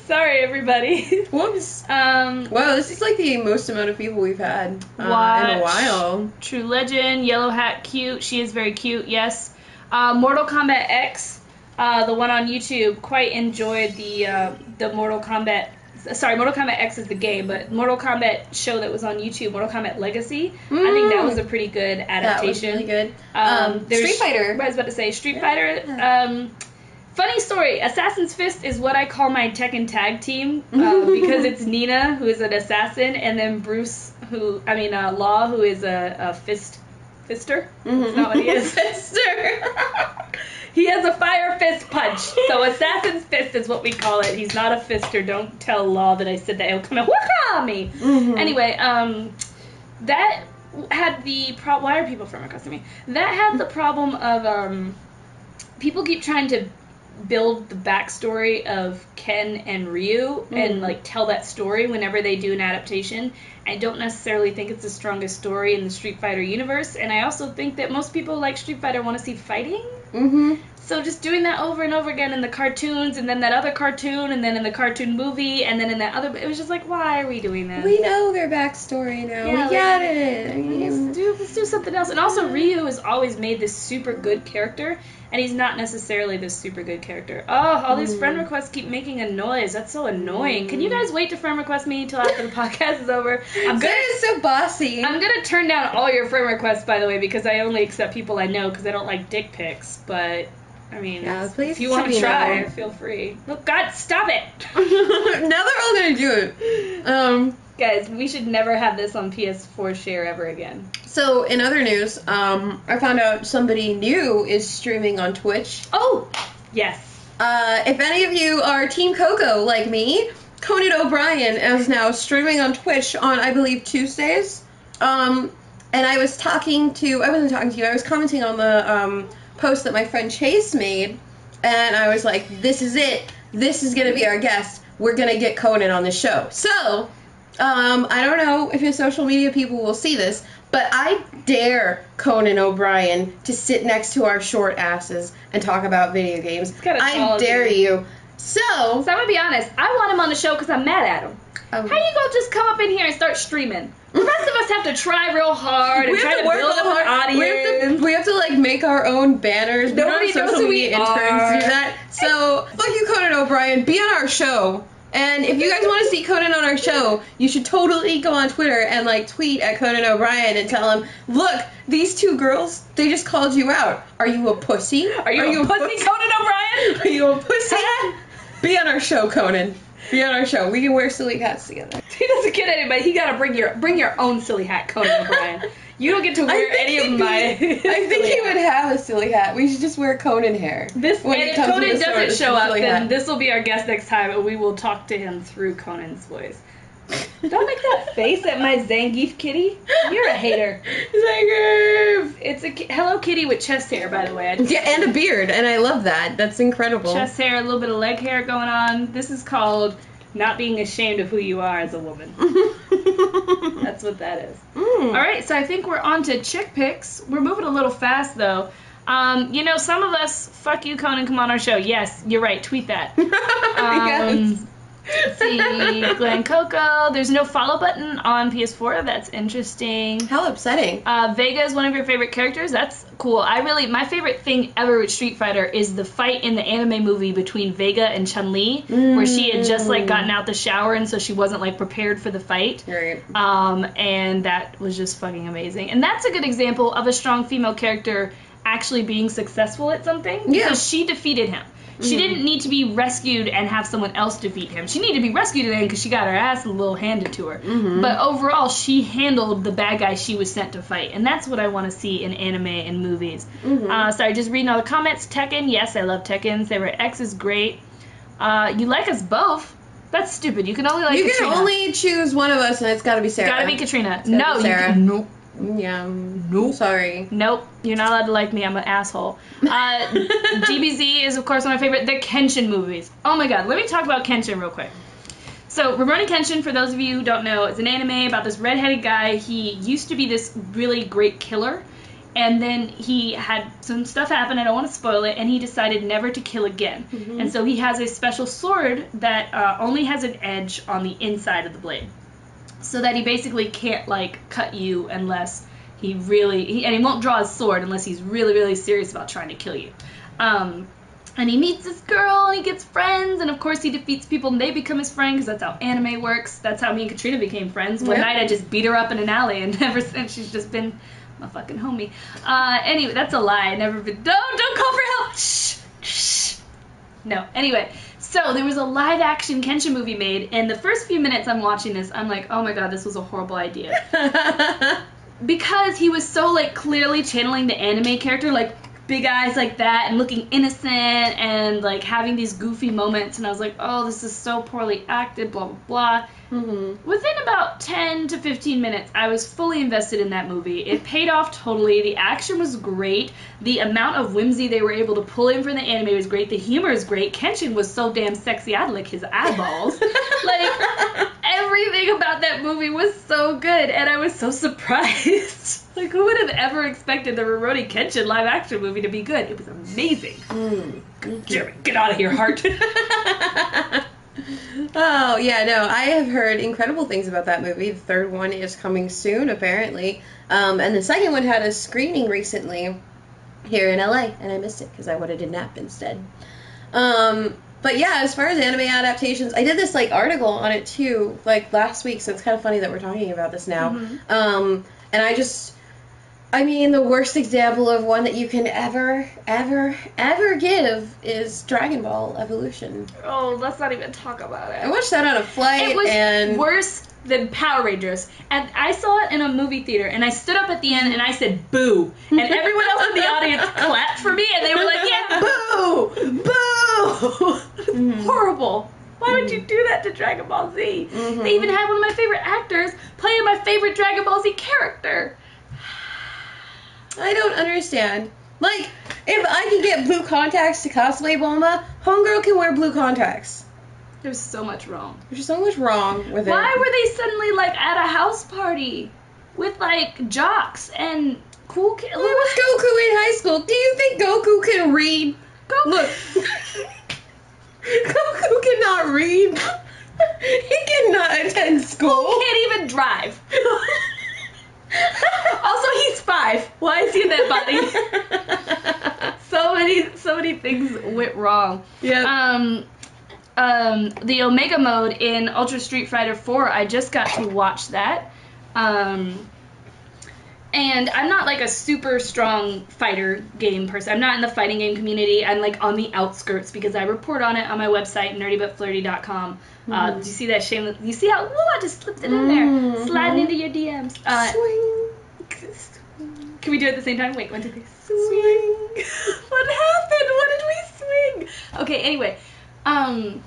Sorry, everybody. Whoops. Um, Wow, this is like the most amount of people we've had uh, in a while. True Legend, Yellow Hat, cute. She is very cute. Yes. Uh, Mortal Kombat X, uh, the one on YouTube. Quite enjoyed the uh, the Mortal Kombat. Sorry, Mortal Kombat X is the game, but Mortal Kombat show that was on YouTube, Mortal Kombat Legacy. I think that was a pretty good adaptation. That was really good. Um, Um, Street Fighter. I was about to say Street Fighter. Um, funny story. Assassin's Fist is what I call my Tekken tag team uh, *laughs* because it's Nina who is an assassin, and then Bruce who I mean uh, Law who is a, a fist fister. That's not what he is. *laughs* Fister. *laughs* he has a fire fist punch. So Assassin's Fist is what we call it. He's not a fister. Don't tell Law that I said that. He'll come and whack me. Mhm. Anyway, um, that had the problem. Why are people from across me? That had the problem of um, people keep trying to build the backstory of Ken and Ryu and Mhm. like tell that story whenever they do an adaptation. I don't necessarily think it's the strongest story in the Street Fighter universe, and I also think that most people like Street Fighter want to see fighting. Mhm. So just doing that over and over again in the cartoons, and then that other cartoon, and then in the cartoon movie, and then in that other, it was just like, why are we doing this? We know their backstory now. Yeah, we get it. Let's do, let's do something else. And also, Ryu has always made this super good character, and he's not necessarily this super good character. Oh, all these friend Mm. requests keep making a noise. That's so annoying. Can you guys wait to friend request me until after the *laughs* podcast is over? I'm that gonna. is so bossy. I'm gonna turn down all your friend requests, by the way, because I only accept people I know because I don't like dick pics. But I mean, Yeah, please if you want to try, know. feel free. Look, God, stop it, *laughs* now they're all gonna do it. Um. guys. We should never have this on PS4 share ever again. So in other news, um, I found out somebody new is streaming on Twitch. Oh, yes. Uh, if any of you are Team Coco like me, Conan O'Brien is now streaming on Twitch on I believe Tuesdays. Um, and I was talking to I wasn't talking to you. I was commenting on the um, post that my friend Chase made, and I was like, "This is it. This is gonna be our guest. We're gonna get Conan on the show." So. Um, I don't know if his social media people will see this, but I dare Conan O'Brien to sit next to our short asses and talk about video games. I dare dude. you. So, So I'm gonna be honest. I want him on the show because I'm mad at him. Um, How you gonna just come up in here and start streaming? The rest of us have to try real hard and we try have to, to work build up hard. an We have, audience. to, we have to like make our own banners. Nobody knows who we interns are. do that. So, fuck you, Conan O'Brien. Be on our show. And if you guys want to see Conan on our show, you should totally go on Twitter and like tweet at Conan O'Brien and tell him, look, these two girls, they just called you out. Are you a pussy? Are you a pussy, Conan O'Brien? *laughs* Are you a pussy? *laughs* Be on our show, Conan. Be on our show. We can wear silly hats together. *laughs* He doesn't get anybody. He gotta bring your bring your own silly hat, Conan O'Brien. You don't get to wear any of be- my. I think he would have a silly hat. We should just wear Conan hair. This when and if Conan doesn't show up, then this will be our guest next time, and we will talk to him through Conan's voice. Don't make that face at my Zangief kitty. You're a hater. Zangief! It's a ki- Hello Kitty with chest hair, by the way. Yeah, and a beard, and I love that. That's incredible. chest hair, a little bit of leg hair going on. This is called not being ashamed of who you are as a woman. *laughs* That's what that is. Mm. All right, so I think we're on to chick picks. We're moving a little fast though. Um, you know, some of us, fuck you, Conan, come on our show. Yes, you're right. Tweet that. *laughs* yes. Um, let's see, Glen Coco. There's no follow button on PS4. That's interesting. How upsetting. Uh, Vega is one of your favorite characters. That's cool. I really, my favorite thing ever with Street Fighter is the fight in the anime movie between Vega and Chun Li, where she had just like gotten out the shower and so she wasn't like prepared for the fight. Right. Um, and that was just fucking amazing. And that's a good example of a strong female character actually being successful at something Yeah. because she defeated him. She didn't need to be rescued and have someone else defeat him. She needed to be rescued then because she got her ass a little handed to her. But overall, she handled the bad guy she was sent to fight, and that's what I want to see in anime and movies. Uh, sorry, just reading all the comments. Tekken, yes, I love Tekken. Saber X is great. Uh, you like us both? That's stupid. You can only like you can Katrina. only choose one of us, and it's got to be Sarah. Gotta be Katrina. No, be you Sarah. can, nope. Yeah. Nope. Sorry. Nope, you're not allowed to like me. I'm an asshole. Uh, *laughs* GBZ is of course one of my favorite. The Kenshin movies. Oh my god, let me talk about Kenshin real quick. So Rurouni Kenshin, for those of you who don't know, is an anime about this redheaded guy. He used to be this really great killer, and then he had some stuff happen. I don't want to spoil it, and he decided never to kill again. And so he has a special sword that uh, only has an edge on the inside of the blade so that he basically can't like cut you unless he really he, and he won't draw his sword unless he's really really serious about trying to kill you. Um and he meets this girl and he gets friends and of course he defeats people and they become his friend because that's how anime works. That's how me and katrina became friends. One Yep. night i just beat her up in an alley and *laughs* ever since she's just been my fucking homie. Uh anyway that's a lie. I never been don't don't call for help. Shh shh. No. Anyway, so there was a live action Kenshin movie made, and the first few minutes I'm watching this, I'm like, oh my god, this was a horrible idea. *laughs* because he was so like clearly channeling the anime character, like big eyes like that, and looking innocent, and like having these goofy moments, and I was like, oh, this is so poorly acted, blah blah blah. Hmm Within about 10 to 15 minutes, I was fully invested in that movie. It paid off totally. The action was great. The amount of whimsy they were able to pull in from the anime was great. The humor is great. Kenshin was so damn sexy, I'd lick his eyeballs. *laughs* like, everything about that movie was so good, and I was so surprised. *laughs* like, who would have ever expected the Rurouni Kenshin live action movie to be good? It was amazing. Jeremy, get out of here, heart. *laughs* oh yeah, no, I have heard incredible things about that movie. The third one is coming soon, apparently, um, and the second one had a screening recently here in LA, and I missed it because I wanted to nap instead. Um, but yeah, as far as anime adaptations, I did this like article on it too, like last week. So it's kind of funny that we're talking about this now. Um, and I just, I mean, the worst example of one that you can ever, ever, ever give is Dragon Ball Evolution. oh, let's not even talk about it. I watched that on a flight, It was and worse than Power Rangers. And I saw it in a movie theater, and I stood up at the end and I said boo. And everyone else in the audience *laughs* clapped for me, and they were like, yeah, boo! Boo! Mhm. *laughs* Horrible. Why would you do that to Dragon Ball Z? Mhm. They even had one of my favorite actors playing my favorite Dragon Ball Z character. I don't understand. Like, if I can get blue contacts to cosplay Bulma, Homegirl can wear blue contacts. There's so much wrong. There's so much wrong with it. Why were they suddenly like at a house party with like jocks and cool kids? Why was Goku in high school? Do you think Goku can read? Go Look. *laughs* Goku cannot read. He cannot attend school. can't even drive. *laughs* five. Why is he in that body? *laughs* so many, so many things went wrong. Yeah. Um, um, the Omega mode in Ultra Street Fighter 4. I just got to watch that. Um, and I'm not like a super strong fighter game person. I'm not in the fighting game community. I'm like on the outskirts because I report on it on my website, nerdybutflirty.com. Uh, do you see that shameless? You see how? Ooh, I just slipped it in there, Mhm. sliding into your DMs. Uh, Swing. Can we do it at the same time? Wait, one, two, three. Swing. what happened? What did we swing? Okay, anyway. Um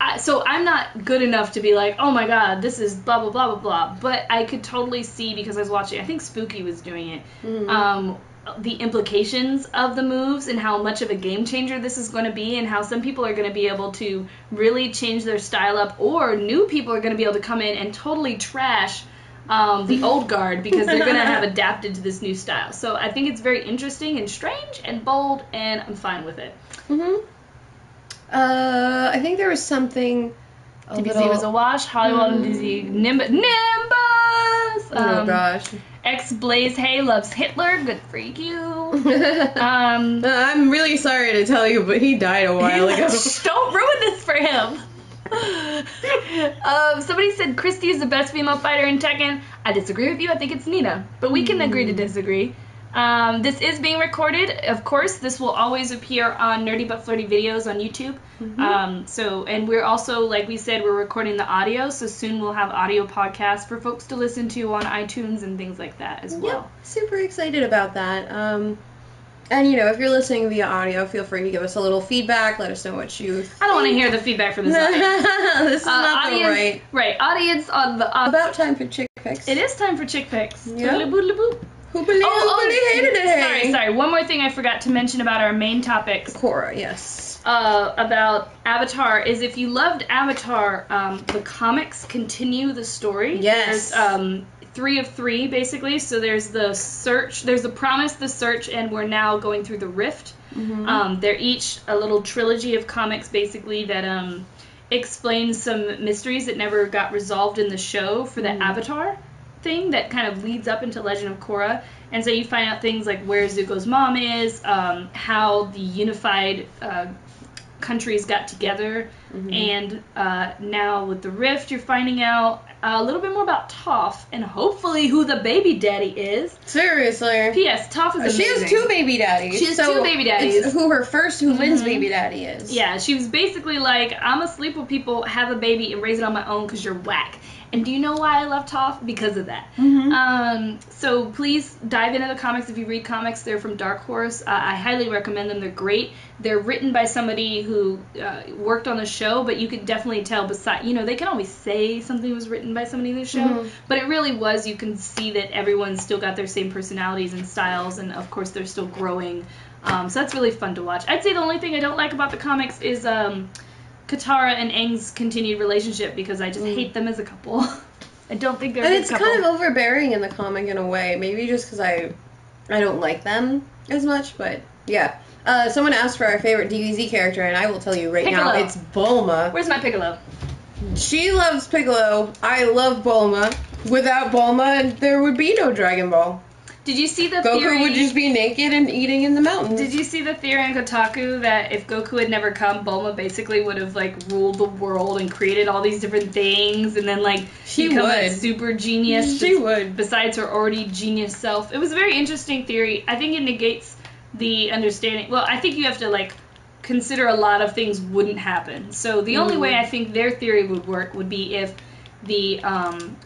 I, so I'm not good enough to be like, oh my god, this is blah blah blah blah blah. But I could totally see because I was watching. I think Spooky was doing it. Mhm. Um, the implications of the moves and how much of a game changer this is going to be, and how some people are going to be able to really change their style up, or new people are going to be able to come in and totally trash um, the old guard because they're going to have *laughs* adapted to this new style. So I think it's very interesting and strange and bold, and I'm fine with it. Mhm. Uh, I think there was something. A DBZ little- was a wash. Hollywood and DBZ Nimbus. Nimbus. Oh Um, gosh. Ex Blaze Hay loves Hitler. Good for you. *laughs* Um, I'm really sorry to tell you, but he died a while *laughs* ago. Don't ruin this for him. Um, somebody said Christy is the best female fighter in Tekken. I disagree with you. I think it's Nina, but we can agree to disagree. Um, this is being recorded. Of course, this will always appear on Nerdy But Flirty videos on YouTube. Mm-hmm. Um, so, and we're also, like we said, we're recording the audio. So soon we'll have audio podcasts for folks to listen to on iTunes and things like that as Yep, well. super excited about that. Um, and you know, if you're listening via audio, feel free to give us a little feedback. Let us know what you. I don't want to hear the feedback from this. *laughs* this is Uh, not the audience, right. right? Audience on the. Uh, About time for chick pics. it is time for chick picks. Yeah. Who believed? Oh, oh, hated it? sorry, sorry. One more thing I forgot to mention about our main topics. Korra, yes. uh, about Avatar is if you loved Avatar, um, the comics continue the story. Yes. Um, three of three, basically. So there's the search, there's the promise, the search, and we're now going through the rift. Mm-hmm. Um, they're each a little trilogy of comics, basically, that um, explains some mysteries that never got resolved in the show for the Mm. Avatar thing that kind of leads up into Legend of Korra. And so you find out things like where Zuko's mom is, um, how the unified uh, countries got together, Mm-hmm. and uh, now with the Rift, you're finding out a little bit more about Toph and hopefully who the baby daddy is. Seriously. P.S. Toph is amazing. She has two baby daddies. She has so two baby daddies. It's who her first, who Lin's Mhm. baby daddy is. Yeah, she was basically like, I'm gonna sleep with people, have a baby, and raise it on my own because you're whack. And do you know why I love Toph? Because of that. Mhm. Um, so please dive into the comics if you read comics. They're from Dark Horse. Uh, I highly recommend them. They're great. They're written by somebody who uh, worked on the show, but you could definitely tell. Beside, you know, they can always say something was written by somebody in the show, Mhm. but it really was. You can see that everyone's still got their same personalities and styles, and of course they're still growing. Um, so that's really fun to watch. I'd say the only thing I don't like about the comics is um, Katara and Aang's continued relationship because I just Mm. hate them as a couple. *laughs* I don't think they're And it's couple. kind of overbearing in the comic in a way. Maybe just because I, I don't like them as much. But yeah. Uh, someone asked for our favorite DBZ character, and I will tell you right now, it's Bulma. Where's my Piccolo? She loves Piccolo. I love Bulma. Without Bulma, there would be no Dragon Ball. Did you see the theory? Goku theory? would just be naked and eating in the mountains. Did you see the theory on Kotaku that if Goku had never come, Bulma basically would have like ruled the world and created all these different things, and then like She become a super genius. She would. Besides her already genius self, it was a very interesting theory. I think it negates the understanding. Well, I think you have to like consider a lot of things wouldn't happen. So the only Mm. way I think their theory would work would be if the um,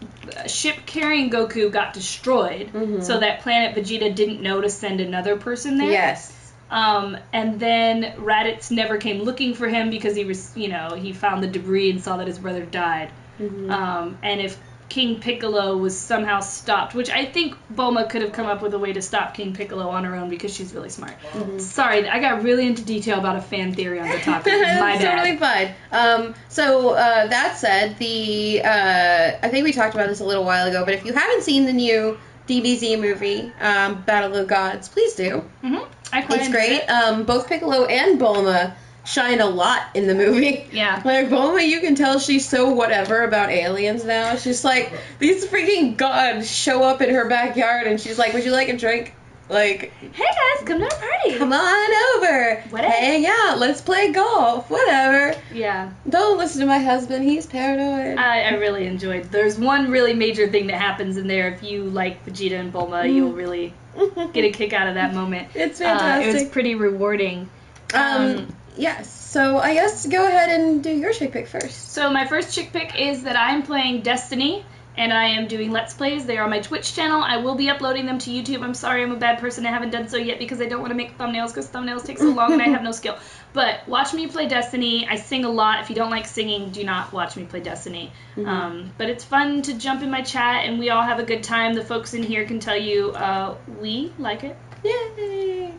ship carrying Goku got destroyed, Mhm. so that planet Vegeta didn't know to send another person there. Yes. Um, and then Raditz never came looking for him because he was, you know, he found the debris and saw that his brother died. Mhm. Um, and if King Piccolo was somehow stopped, which I think Bulma could have come up with a way to stop King Piccolo on her own because she's really smart. Mhm. Sorry, I got really into detail about a fan theory on the topic. *laughs* My bad. totally fine. Um, so uh, that said, the uh, I think we talked about this a little while ago, but if you haven't seen the new DBZ movie, um, Battle of Gods, please do. hmm I quite It's great. it. Um, both Piccolo and Bulma shine a lot in the movie. Yeah. *laughs* Like Bulma, you can tell she's so whatever about aliens now. She's like, these freaking gods show up in her backyard, and she's like, "Would you like a drink?" Like, Hey guys, come to our party. come on over, Whatever. hang out, let's play golf, whatever. Yeah. Don't listen to my husband, he's paranoid. I, I really enjoyed. There's one really major thing that happens in there. If you like Vegeta and Bulma, Mm. you'll really *laughs* get a kick out of that moment. It's Uh, it was pretty rewarding. um, yes. So I guess go ahead and do your chick pick first. So my first chick pick is that I'm playing Destiny, and I am doing Let's Plays. They are on my Twitch channel. I will be uploading them to YouTube. I'm sorry I'm a bad person. I haven't done so yet because I don't want to make thumbnails because thumbnails take so long and I have no skill. *laughs* But watch me play Destiny. I sing a lot. If you don't like singing, do not watch me play Destiny. Mhm. Um, but it's fun to jump in my chat and we all have a good time. The folks in here can tell you uh, we like it. Yay!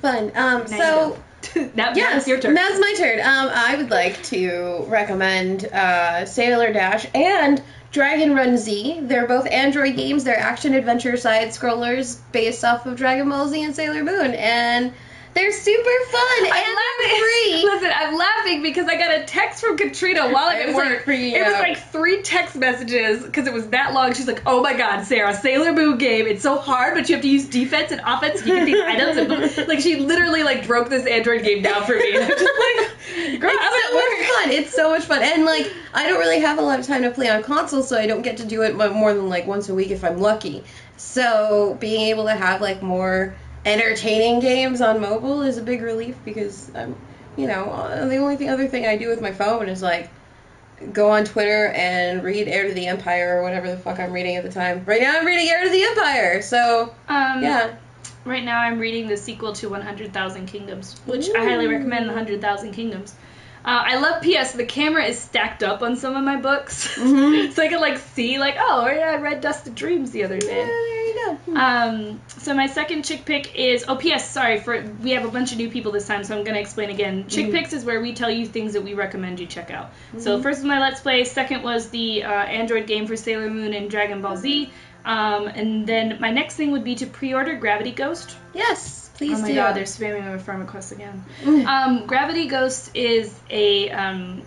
Fun. Um, so *laughs* now, now it's your turn. That's my turn. Um, I would like to recommend uh, Sailor Dash and Dragon Run Z. They're both Android games. They're action adventure side scrollers based off of Dragon Ball Z and Sailor Moon, and they're super fun and I'm they're free. *laughs* Listen, I'm laughing because I got a text from Katrina while at was, like, for you. it was like three text messages because it was that long. She's like, "Oh my God, Sarah, Sailor Moon game. It's so hard, but you have to use defense and offense. You get these items." And *laughs* *laughs* like she literally like broke this Android game down for me. And I'm just like, "Girl, it's so much fun. It's so much fun, and like I don't really have a lot of time to play on console, so I don't get to do it more than like once a week if I'm lucky. So being able to have like more entertaining games on mobile is a big relief because I'm, you know, the only thing, other thing I do with my phone is like go on Twitter and read Heir to the Empire or whatever the fuck I'm reading at the time. Right now I'm reading Heir to the Empire, so Um, yeah. Right now, I'm reading the sequel to 100,000 Kingdoms, which I highly recommend. The 100,000 Kingdoms. Uh, I love PS. The camera is stacked up on some of my books, Mhm. *laughs* so I can like see like, oh yeah, I read Dust of Dreams the other day. Yeah, there you go. Um, so my second chick pick is oh PS sorry for we have a bunch of new people this time so I'm gonna explain again. Chick Mhm. picks is where we tell you things that we recommend you check out. So Mhm. first was my Let's Play. Second was the uh, Android game for Sailor Moon and Dragon Ball Z. Um, and then my next thing would be to pre-order Gravity Ghost. Yes, please oh my do. god, they're spamming my friend requests again. Mm. Um, Gravity Ghost is a um,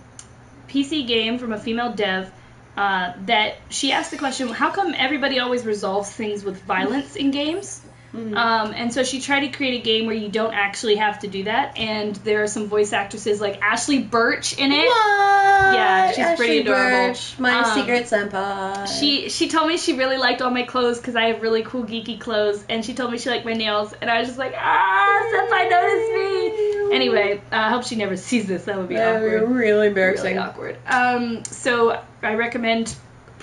PC game from a female dev uh, that she asked the question, how come everybody always resolves things with violence in games? Mhm. Um, and so she tried to create a game where you don't actually have to do that, and there are some voice actresses like Ashly Burch in it. What? Yeah, she's Ashly pretty adorable. Burch, my Um, secret senpai. She she told me she really liked all my clothes because I have really cool geeky clothes, and she told me she liked my nails, and I was just like, ah, senpai noticed me. Anyway, uh, I hope she never sees this. That would be That would be awkward. really embarrassing. Really awkward. Um, so I recommend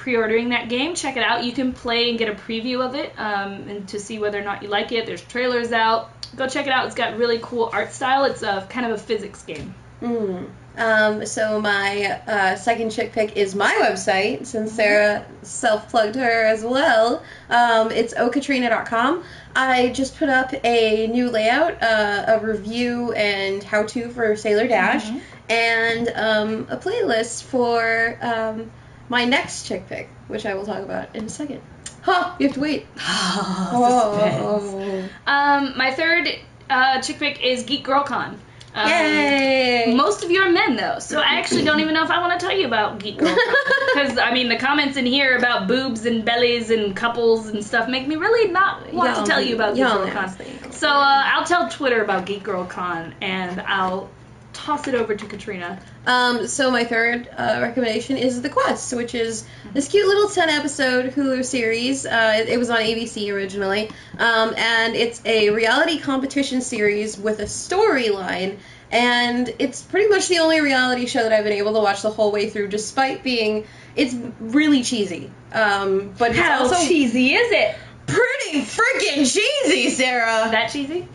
pre-ordering that game. Check it out. You can play and get a preview of it, um, and to see whether or not you like it. There's trailers out. Go check it out. It's got really cool art style. It's a kind of a physics game. Mm. Um, so my uh, second chick pick is my website, since Sarah self-plugged her as well. Um, it's okatrina.com. I just put up a new layout, uh, a review and how-to for Sailor Dash, Mhm. and um, a playlist for um, my next chick pick, which I will talk about in a second. Huh, you have to wait. *laughs* Oh. Um, my third uh, chick pick is Geek Girl Con. Um, Yay! Most of you are men though, so I actually don't even know if I want to tell you about Geek Girl Con *laughs* because I mean the comments in here about boobs and bellies and couples and stuff make me really not want to tell you about Geek Girl Con. So uh, I'll tell Twitter about Geek Girl Con and I'll toss it over to Katrina. Um, so my third uh, recommendation is The Quest, which is this cute little 10 episode Hulu series. Uh, it, it was on ABC originally, um, and it's a reality competition series with a storyline. And it's pretty much the only reality show that I've been able to watch the whole way through, despite being it's really cheesy. Um, but it's also cheesy is it? pretty freaking cheesy, Sarah. That cheesy?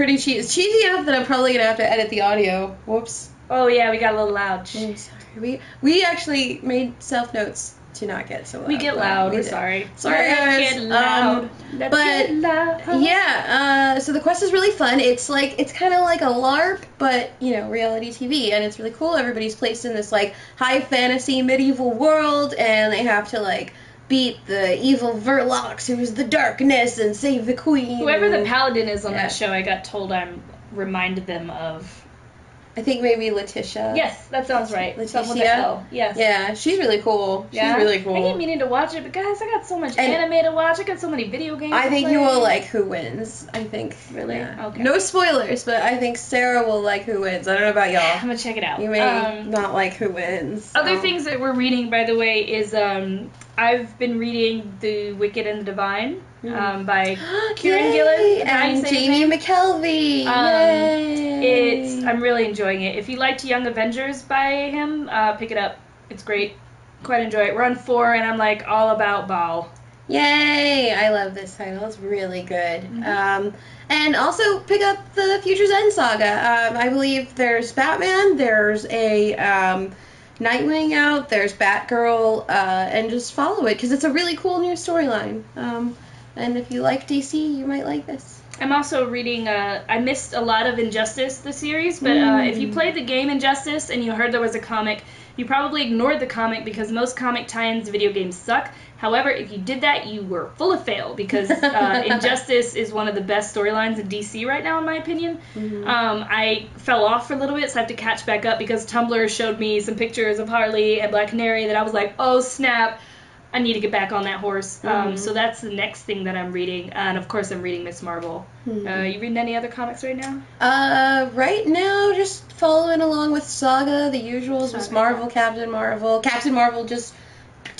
Pretty cheesy. It's Cheesy enough that I'm probably gonna have to edit the audio. Whoops. Oh yeah, we got a little loud. Sorry. We we actually made self notes to not get so loud. We get loud. we We're did. sorry. Sorry, Let's guys. Get loud. Um, Let's but, loud. Yeah, uh, so the quest is really fun. It's like it's kind of like a LARP, but you know, reality TV, and it's really cool. Everybody's placed in this like high fantasy medieval world, and they have to like beat the evil Verlox, who's the darkness, and save the queen. Whoever the paladin is on Yeah. that show, I got told I'm reminded them of. I think maybe Letitia. Yes, that sounds right. Leticia? Something with a L. Yes. Yeah, she's really cool. She's Yeah? really cool. I keep meaning to watch it, but guys, I got so much And- anime to watch. I got so many video games. I think you will like who wins. I think. Really? yeah. Okay. No spoilers, but I think Sarah will like who wins. I don't know about y'all. *sighs* I'm gonna check it out. You may Um, not like who wins. Other things that we're reading, by the way, is um, I've been reading The Wicked and the Divine Mhm. um, by *gasps* Kieron! Gillen is that how you and Jamie? McKelvie. Um, Yay! It's I'm really enjoying it. If you liked Young Avengers by him, uh, pick it up. It's great. Quite enjoy it. We're on four, and I'm like all about Baal. Yay! I love this title. It's really good. Mhm. Um, and also pick up the Future's End saga. Um, I believe there's Batman. There's a um, Nightwing out. There's Batgirl, uh, and just follow it because it's a really cool new storyline. Um, and if you like DC, you might like this. I'm also reading. Uh, I missed a lot of Injustice the series, but uh, if you Mm. played the game Injustice and you heard there was a comic, you probably ignored the comic because most comic tie-ins video games suck. However, if you did that, you were full of fail because uh, *laughs* Injustice is one of the best storylines in DC right now, in my opinion. Mm-hmm. Um, I fell off for a little bit, so I have to catch back up because Tumblr showed me some pictures of Harley and Black Canary that I was like, oh snap, I need to get back on that horse. Um, Mhm. so that's the next thing that I'm reading, and of course I'm reading Miss Marvel. Mhm. Uh, you reading any other comics right now? Uh, right now, just following along with Saga, the usuals, Miss Marvel, Captain Marvel. Captain Marvel just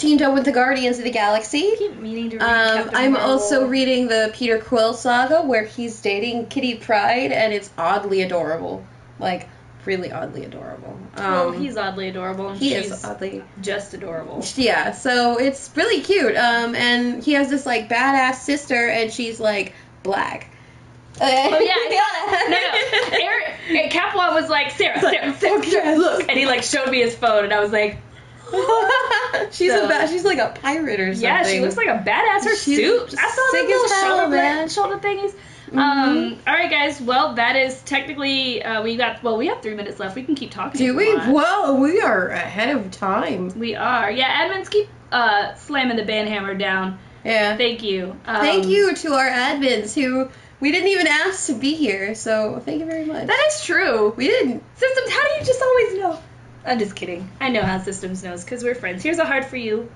teamed up with the Guardians of the Galaxy. I keep meaning to read Um, I'm also reading the Peter Quill saga where he's dating Kitty Pryde, and it's oddly adorable. Like, really oddly adorable. Um, well, he's oddly adorable. And he she's is oddly. just adorable. *laughs* Yeah, so it's really cute. Um, and he has this like badass sister, and she's like black. Oh yeah. *laughs* No, no. Eric, was like, Sarah, Sarah, Sarah, Sarah, look. and he like showed me his phone, and I was like, *laughs* she's So- a ba- she's like a pirate or something. yeah, she looks like a badass. Her She's suit. I saw the little shoulder, man. shoulder thingies. Mhm. Um, all right, guys. Well, that is technically uh, we got. Well, we have three minutes left. We can keep talking. Do we? Whoa, we are ahead of time. We are. Yeah, admins keep uh, slamming the band hammer down. Yeah. Thank you. Um, Thank you to our admins who we didn't even ask to be here, so thank you very much. That is true. we didn't. Systems, how do you just always know? I'm just kidding. I know how Systems knows because we're friends. Here's a heart for you.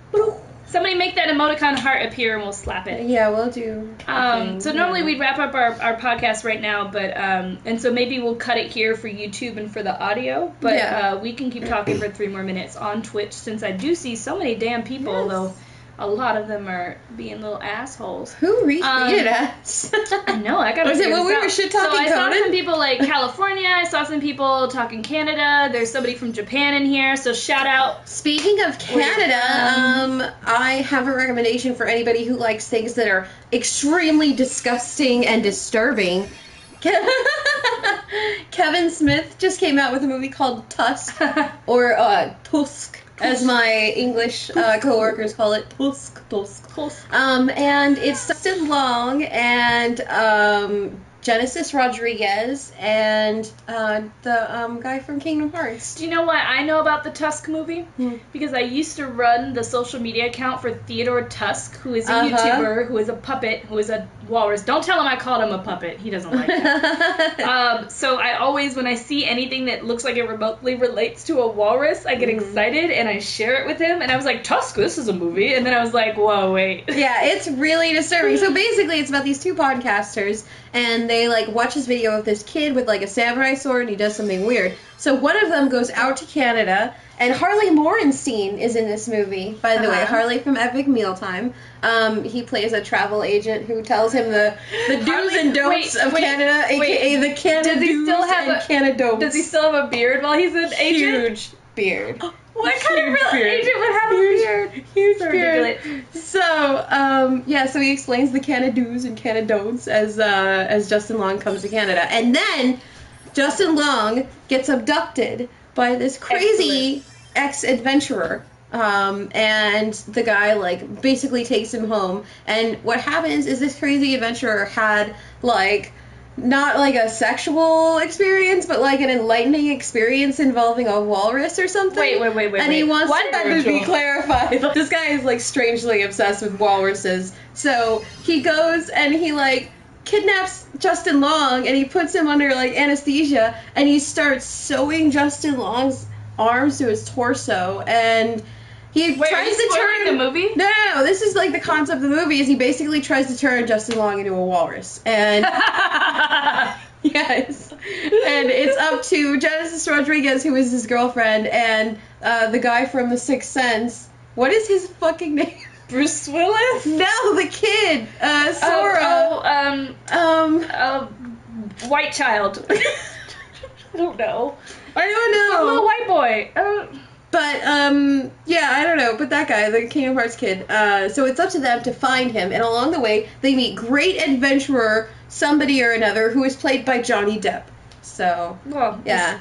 Somebody make that emoticon heart appear and we'll slap it. Yeah, we'll do. Um, so normally yeah. we'd wrap up our, our podcast right now, but um, and so maybe we'll cut it here for YouTube and for the audio. But Yeah. uh, we can keep talking for three more minutes on Twitch since I do see so many damn people, Yes. though a lot of them are being little assholes. Who retweeted Um, us? *laughs* I know. I got. Was it when we were shit talking So I saw some people like *laughs* California. I saw some people talking Canada. There's somebody from Japan in here. So shout out. Speaking of Canada, um, I have a recommendation for anybody who likes things that are extremely disgusting and disturbing. *laughs* Kevin Smith just came out with a movie called Tusk, or uh, Tusk, as my English uh, coworkers call it. Tusk, Tusk. tusk. Um, and it's Justin Long and um, Genesis Rodriguez and uh, the um, guy from Kingdom Hearts. Do you know what I know about the Tusk movie? Hmm. Because I used to run the social media account for Theodore Tusk, who is a Uh-huh. YouTuber, who is a puppet, who is a walrus. Don't tell him I called him a puppet. He doesn't like it. *laughs* um, so I always, when I see anything that looks like it remotely relates to a walrus, I get Mhm. excited and I share it with him. And I was like, Tusk, this is a movie. And then I was like, whoa, wait. *laughs* yeah, it's really disturbing. So basically, it's about these two podcasters, and they like watch this video of this kid with like a samurai sword, and he does something weird. So one of them goes out to Canada, and Harley Morenstein is in this movie. By the way, Uh-huh. Harley from Epic Mealtime. Um, he plays a travel agent who tells him the the do's Harley- and don'ts wait, of wait, Canada, aka the Canada Does he still do's have and a- Canada Does he still have a beard while he's an agent? huge beard? *gasps* What kind of real beard. agent would have a beard? Huge So beard. ridiculous. So, um, yeah, so he explains the Canada-do's and Canada-don'ts as, uh, as Justin Long comes to Canada. And then Justin Long gets abducted by this crazy ex-adventurer. Um, and the guy, like, basically takes him home. And what happens is this crazy adventurer had, like, not like a sexual experience, but like an enlightening experience involving a walrus or something. Wait, wait, wait, wait, And he wait. wants What? that to be clarified. *laughs* This guy is like strangely obsessed with walruses. So he goes and he like kidnaps Justin Long and he puts him under like anesthesia and he starts sewing Justin Long's arms to his torso and he Wait, tries to turn the movie? No, no, no. This is like the concept of the movie is he basically tries to turn Justin Long into a walrus. And *laughs* *laughs* Yes. And it's up to Genesis Rodriguez, who is his girlfriend, and uh, the guy from The Sixth Sense. What is his fucking name? Bruce Willis? No, the kid. Uh, Sora. Oh, oh, um, Um, uh, white child. *laughs* I don't know. I don't know. A little white boy. I don't- But, um, yeah, I don't know. But that guy, the Kingdom Hearts kid. Uh, so it's up to them to find him, and along the way, they meet great adventurer somebody or another who is played by Johnny Depp. So, well, yeah.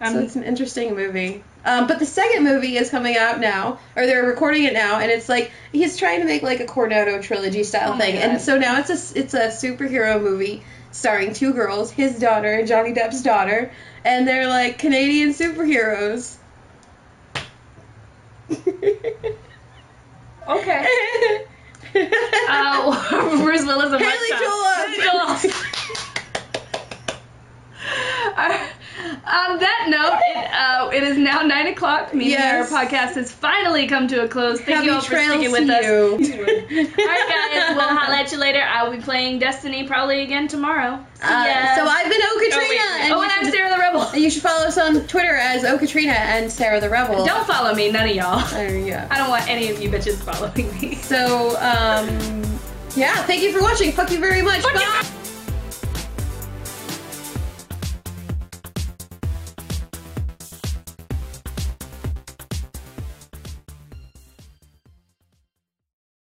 Um, so it's an interesting movie. Um, but the second movie is coming out now, or they're recording it now, and it's like he's trying to make like a Cornetto trilogy style Oh thing, and so now it's a it's a superhero movie starring two girls, his daughter and Johnny Depp's daughter, and they're like Canadian superheroes. *laughs* okay. Uh, *laughs* *laughs* Bruce Willis and Haley Joel Haley Joel Osment. Alright, On that note, it, uh, it is now nine o'clock, meaning Yes. our podcast has finally come to a close. Thank Happy you all for sticking with us. *laughs* all right, guys, we'll holla at you later. I'll be playing Destiny probably again tomorrow. See Uh, so I've been Oh, wait. Okatrina, and oh, and I'm Sarah the Rebel. *laughs* you should follow us on Twitter as Okatrina and Sarah the Rebel. Don't follow me, none of y'all. You go. I don't want any of you bitches following me. So, um, yeah, thank you for watching. Fuck you very much. Fuck you. Bye.